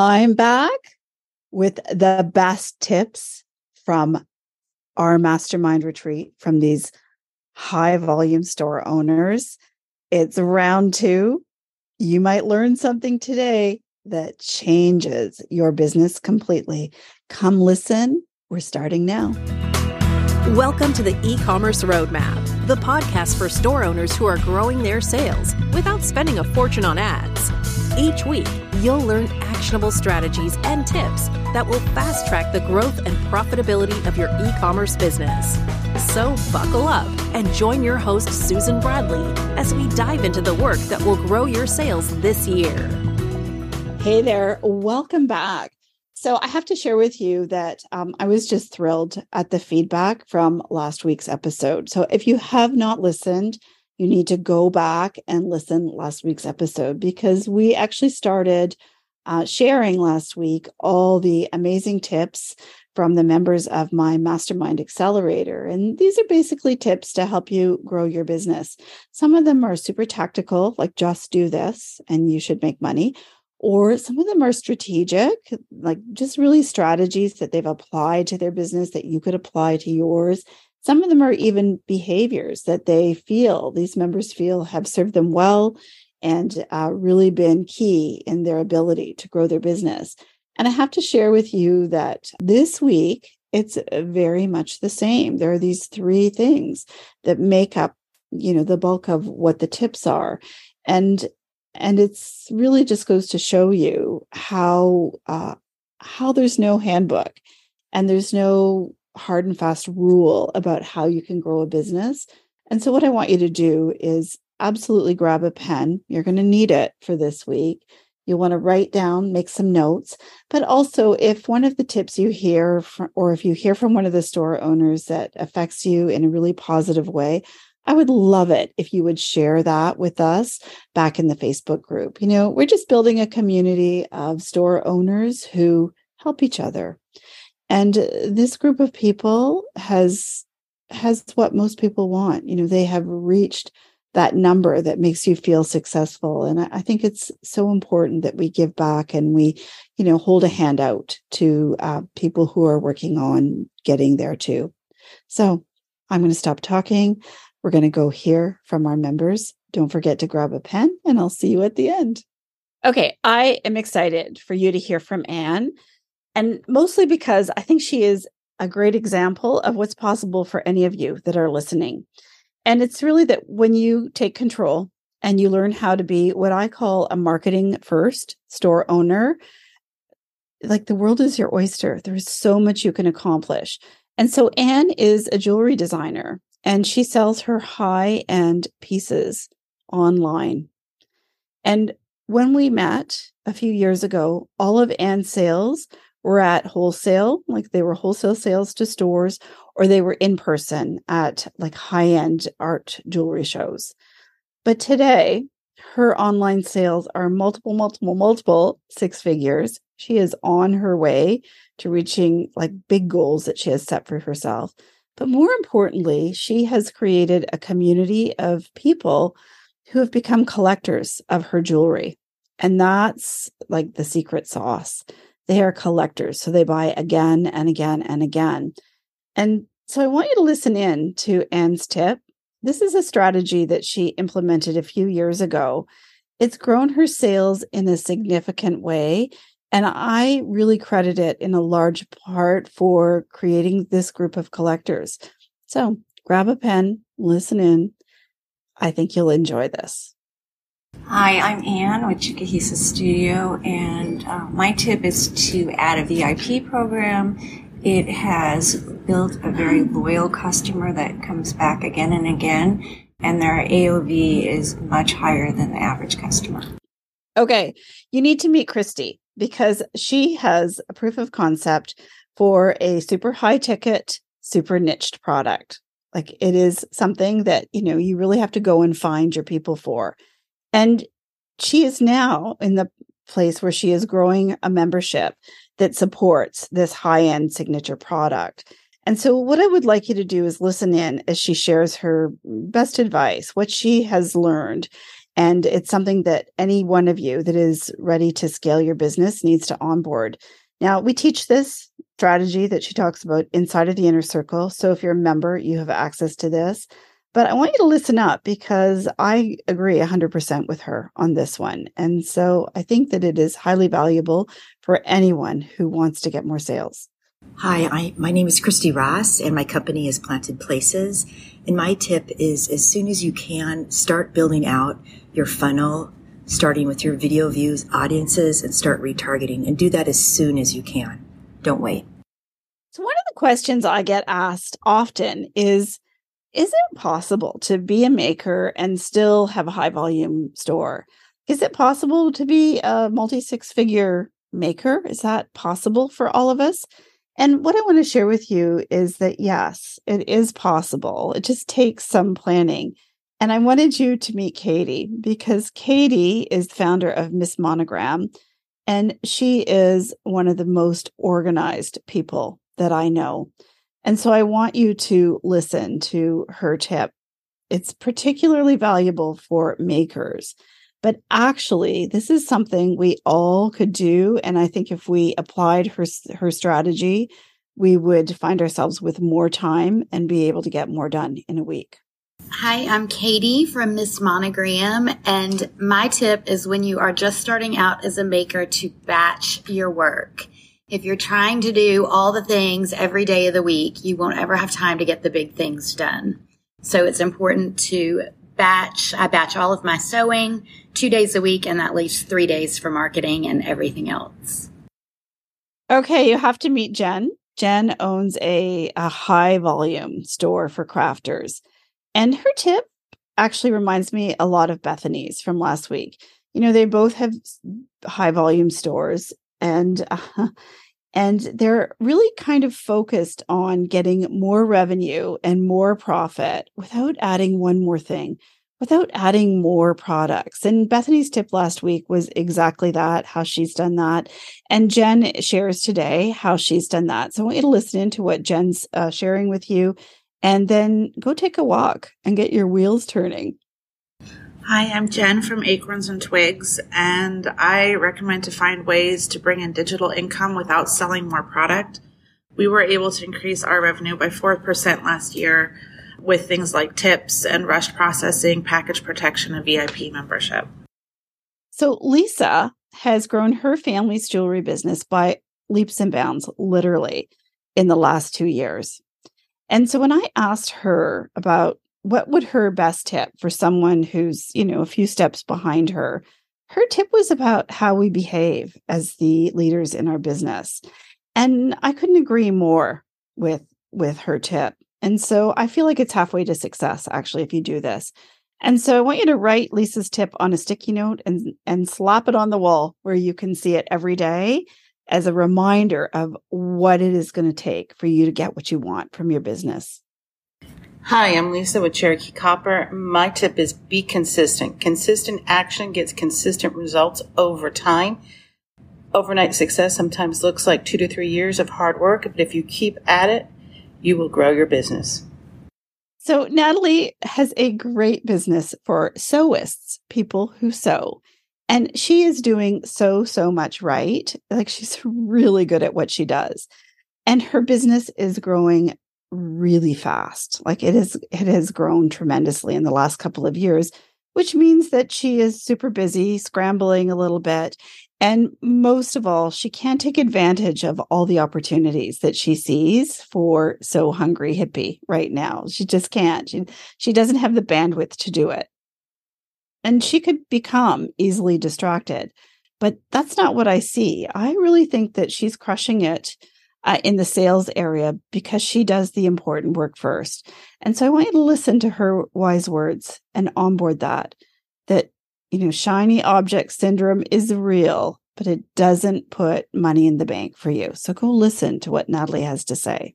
I'm back with the best tips from our mastermind retreat from these high volume store owners. It's round two. You might learn something today that changes your business completely. Come listen. We're starting now. Welcome to the e commerce roadmap, the podcast for store owners who are growing their sales without spending a fortune on ads. Each week, you'll learn actionable strategies and tips that will fast track the growth and profitability of your e commerce business. So, buckle up and join your host, Susan Bradley, as we dive into the work that will grow your sales this year. Hey there, welcome back. So, I have to share with you that um, I was just thrilled at the feedback from last week's episode. So, if you have not listened, you need to go back and listen last week's episode because we actually started uh, sharing last week all the amazing tips from the members of my mastermind accelerator. And these are basically tips to help you grow your business. Some of them are super tactical, like just do this and you should make money. Or some of them are strategic, like just really strategies that they've applied to their business that you could apply to yours some of them are even behaviors that they feel, these members feel have served them well and uh, really been key in their ability to grow their business. And I have to share with you that this week, it's uh, very much the same. There are these three things that make up, you know, the bulk of what the tips are. And and it's really just goes to show you how uh, how there's no handbook and there's no hard and fast rule about how you can grow a business. And so, what I want you to do is absolutely grab a pen. You're going to need it for this week. You want to write down, make some notes. But also, if one of the tips you hear, from, or if you hear from one of the store owners that affects you in a really positive way, I would love it if you would share that with us back in the Facebook group. You know, we're just building a community of store owners who help each other. And this group of people has has what most people want. You know, they have reached that number that makes you feel successful. And I, think it's so important that we give back and we, you know, hold a hand out to uh, people who are working on getting there too. So I'm going to stop talking. We're going to go hear from our members. Don't forget to grab a pen, and I'll see you at the end. Okay, I am excited for you to hear from Ann. And mostly because I think she is a great example of what's possible for any of you that are listening. And it's really that when you take control and you learn how to be what I call a marketing first store owner, like the world is your oyster. There's so much you can accomplish. And so Ann is a jewelry designer and she sells her high end pieces online. And when we met a few years ago, all of Ann's sales were at wholesale, like they were wholesale sales to stores, or they were in person at like high end art jewelry shows. But today, her online sales are multiple, multiple, multiple six figures. She is on her way to reaching like big goals that she has set for herself. But more importantly, she has created a community of people who have become collectors of her jewelry. And that's like the secret sauce they are collectors. So they buy again and again and again. And so I want you to listen in to Ann's tip. This is a strategy that she implemented a few years ago. It's grown her sales in a significant way. And I really credit it in a large part for creating this group of collectors. So grab a pen, listen in. I think you'll enjoy this. Hi, I'm Ann with Chikahisa Studio, and uh, my tip is to add a VIP program. It has built a very loyal customer that comes back again and again, and their AOV is much higher than the average customer. Okay, you need to meet Christy because she has a proof of concept for a super high ticket, super niched product. Like it is something that, you know, you really have to go and find your people for. And she is now in the place where she is growing a membership that supports this high end signature product. And so, what I would like you to do is listen in as she shares her best advice, what she has learned, And it's something that any one of you that is ready to scale your business needs to onboard. Now, we teach this strategy that she talks about inside of the inner circle. So if you're a member, you have access to this. But I want you to listen up because I agree 100% with her on this one. And so I think that it is highly valuable for anyone who wants to get more sales. Hi, I, my name is Christy Ross, and my company is Planted Places. And my tip is as soon as you can, start building out your funnel, starting with your video views, audiences, and start retargeting. And do that as soon as you can. Don't wait. So, one of the questions I get asked often is Is it possible to be a maker and still have a high volume store? Is it possible to be a multi six figure maker? Is that possible for all of us? And what I want to share with you is that yes, it is possible. It just takes some planning. And I wanted you to meet Katie because Katie is the founder of Miss Monogram, and she is one of the most organized people that I know. And so I want you to listen to her tip. It's particularly valuable for makers. But actually, this is something we all could do. And I think if we applied her, her strategy, we would find ourselves with more time and be able to get more done in a week. Hi, I'm Katie from Miss Monogram, and my tip is when you are just starting out as a maker to batch your work. If you're trying to do all the things every day of the week, you won't ever have time to get the big things done. So it's important to batch. I batch all of my sewing two days a week and that leaves three days for marketing and everything else. Okay, you have to meet Jen. Jen owns a, a high volume store for crafters. And her tip actually reminds me a lot of Bethany's from last week. You know, they both have high volume stores and uh, and they're really kind of focused on getting more revenue and more profit without adding one more thing, without adding more products. And Bethany's tip last week was exactly that, how she's done that. And Jen shares today how she's done that. So I want you to listen into what Jen's uh, sharing with you and then go take a walk and get your wheels turning. Hi, I'm Jen from Acorns and Twigs, and I recommend to find ways to bring in digital income without selling more product. We were able to increase our revenue by 4% last year with things like tips and rush processing, package protection, and VIP membership. So, Lisa has grown her family's jewelry business by leaps and bounds, literally, in the last two years. And so, when I asked her about what would her best tip for someone who's, you know, a few steps behind her? Her tip was about how we behave as the leaders in our business. And I couldn't agree more with with her tip. And so I feel like it's halfway to success actually if you do this. And so I want you to write Lisa's tip on a sticky note and and slap it on the wall where you can see it every day as a reminder of what it is going to take for you to get what you want from your business. Hi, I'm Lisa with Cherokee Copper. My tip is be consistent. Consistent action gets consistent results over time. Overnight success sometimes looks like two to three years of hard work, but if you keep at it, you will grow your business. So, Natalie has a great business for sewists, people who sew. And she is doing so, so much right. Like she's really good at what she does. And her business is growing really fast. Like it is it has grown tremendously in the last couple of years, which means that she is super busy, scrambling a little bit. And most of all, she can't take advantage of all the opportunities that she sees for Sew Hungry Hippie right now. She just can't. She, she doesn't have the bandwidth to do it. And she could become easily distracted. But that's not what I see. I really think that she's crushing it uh, in the sales area because she does the important work first. And so I want you to listen to her wise words and onboard that, that, you know, shiny object syndrome is real, but it doesn't put money in the bank for you. So go listen to what Natalie has to say.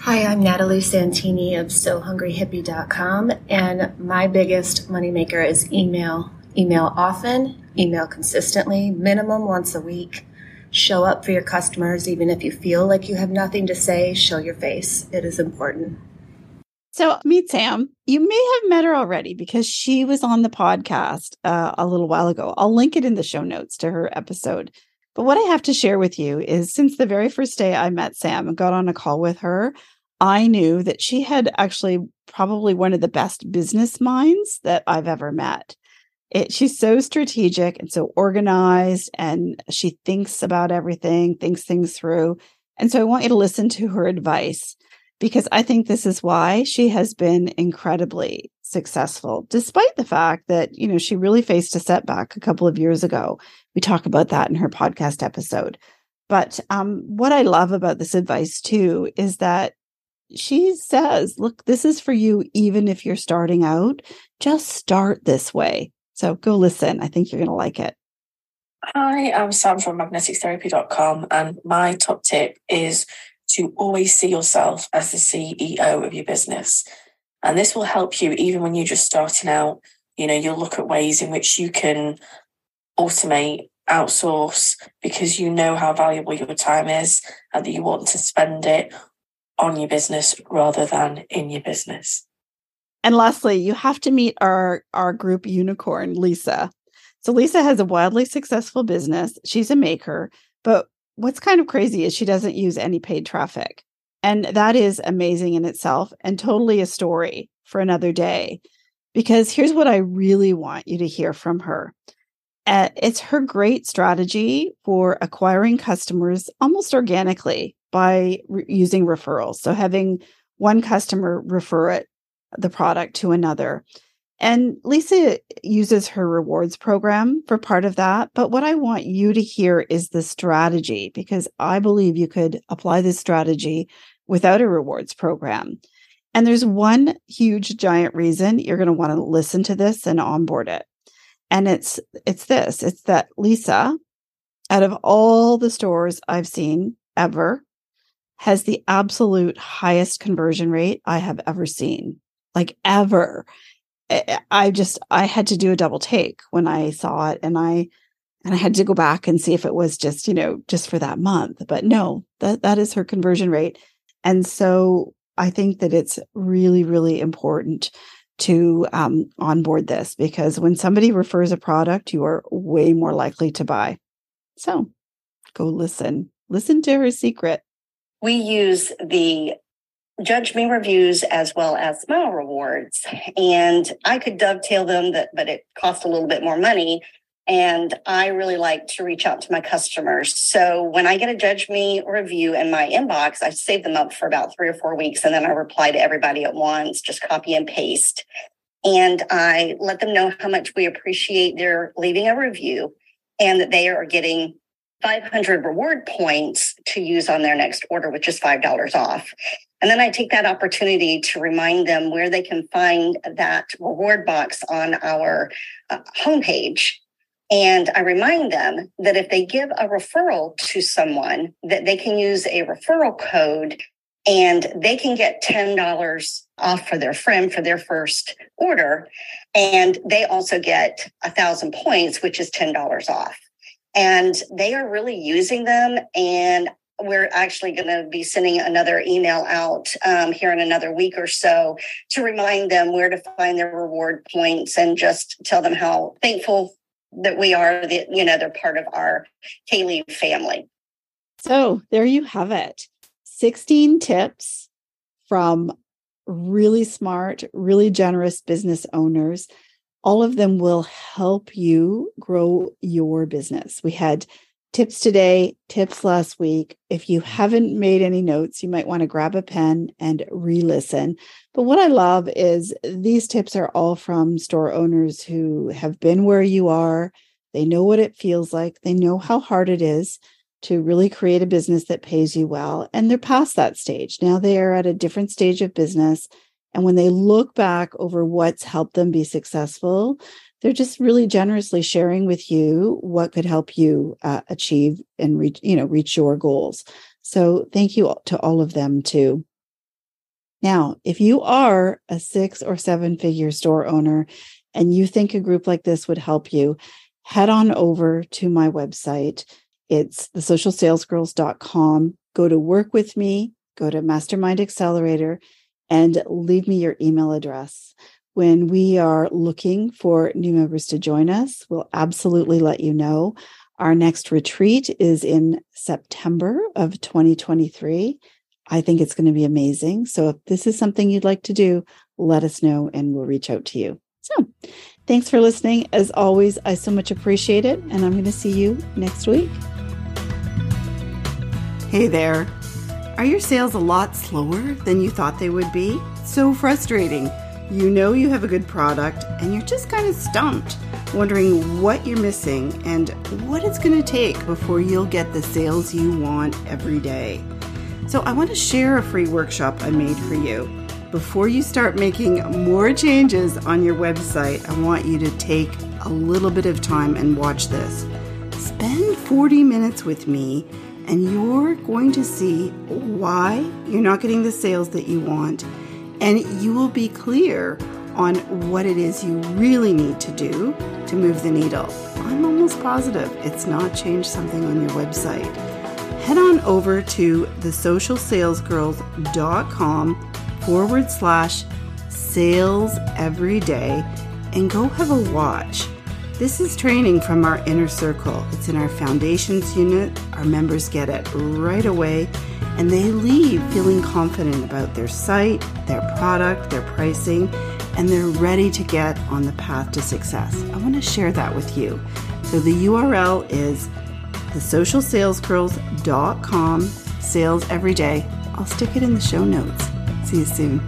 Hi, I'm Natalie Santini of SewHungryHippie.com, and my biggest moneymaker is email. Email often, email consistently, minimum once a week show up for your customers, even if you feel like you have nothing to say, show your face. It is important. So, meet Sam. You may have met her already because she was on the podcast uh, a little while ago. I'll link it in the show notes to her episode. But what I have to share with you is since the very first day I met Sam and got on a call with her, I knew that she had actually probably one of the best business minds that I've ever met. It, she's so strategic and so organized, and she thinks about everything, thinks things through. And so I want you to listen to her advice because I think this is why she has been incredibly successful, despite the fact that, you know, she really faced a setback a couple of years ago. We talk about that in her podcast episode. But um, what I love about this advice too is that she says, look, this is for you, even if you're starting out, just start this way. So go listen. I think you're going to like it. Hi, I'm Sam from magnetictherapy.com, and my top tip is to always see yourself as the CEO of your business. And this will help you even when you're just starting out. You know, you'll look at ways in which you can automate, outsource, because you know how valuable your time is and that you want to spend it on your business rather than in your business. And lastly, you have to meet our our group unicorn, Lisa. So Lisa has a wildly successful business. She's a maker, but what's kind of crazy is she doesn't use any paid traffic. And that is amazing in itself and totally a story for another day. Because here's what I really want you to hear from her. Uh, it's her great strategy for acquiring customers almost organically by re- using referrals. So having one customer refer it the product to another. And Lisa uses her rewards program for part of that. But what I want you to hear is the strategy, because I believe you could apply this strategy without a rewards program. And there's one huge giant reason you're going to want to listen to this and onboard it. And it's it's this, it's that Lisa out of all the stores I've seen ever has the absolute highest conversion rate I have ever seen. Like ever. I just I had to do a double take when I saw it and I and I had to go back and see if it was just, you know, just for that month. But no, that that is her conversion rate. And so I think that it's really, really important to um, onboard this because when somebody refers a product, you are way more likely to buy. So go listen. Listen to her secret. We use the Judge Me reviews as well as Smile Rewards. And I could dovetail them, that, but it costs a little bit more money. And I really like to reach out to my customers. So when I get a Judge Me review in my inbox, I save them up for about three or four weeks and then I reply to everybody at once, just copy and paste. And I let them know how much we appreciate their leaving a review and that they are getting 500 reward points to use on their next order, which is $5 off. And then I take that opportunity to remind them where they can find that reward box on our uh, homepage. And I remind them that if they give a referral to someone, that they can use a referral code and they can get $10 off for their friend for their first order. And they also get a thousand points, which is $10 off and they are really using them. And we're actually going to be sending another email out um, here in another week or so to remind them where to find their reward points and just tell them how thankful that we are that you know they're part of our K family. So there you have it. 16 tips from really smart, really generous business owners all of them will help you grow your business. We had tips today, tips last week. If you haven't made any notes, you might want to grab a pen and re listen. But what I love is these tips are all from store owners who have been where you are. They know what it feels like, they know how hard it is to really create a business that pays you well. And they're past that stage. Now they are at a different stage of business and when they look back over what's helped them be successful, they're just really generously sharing with you what could help you uh, achieve and reach, you know, reach your goals. So thank you to all of them too. Now, if you are a six or seven figure store owner and you think a group like this would help you, head on over to my website. It's thesocialsalesgirls.com. Go to work with me, go to Mastermind Accelerator, and leave me your email address. When we are looking for new members to join us, we'll absolutely let you know. Our next retreat is in September of 2023. I think it's going to be amazing. So if this is something you'd like to do, let us know and we'll reach out to you. So thanks for listening. As always, I so much appreciate it. And I'm going to see you next week. Hey there. Are your sales a lot slower than you thought they would be? So frustrating. You know you have a good product and you're just kind of stumped, wondering what you're missing and what it's going to take before you'll get the sales you want every day. So, I want to share a free workshop I made for you. Before you start making more changes on your website, I want you to take a little bit of time and watch this. Spend 40 minutes with me, and you're going to see why you're not getting the sales that you want, and you will be clear on what it is you really need to do to move the needle. I'm almost positive it's not changed something on your website head on over to thesocialsalesgirls.com forward slash sales every day and go have a watch. This is training from our inner circle. It's in our foundations unit. Our members get it right away and they leave feeling confident about their site, their product, their pricing, and they're ready to get on the path to success. I want to share that with you. So the URL is thesocialsalesgirls.com sales every day. I'll stick it in the show notes. See you soon.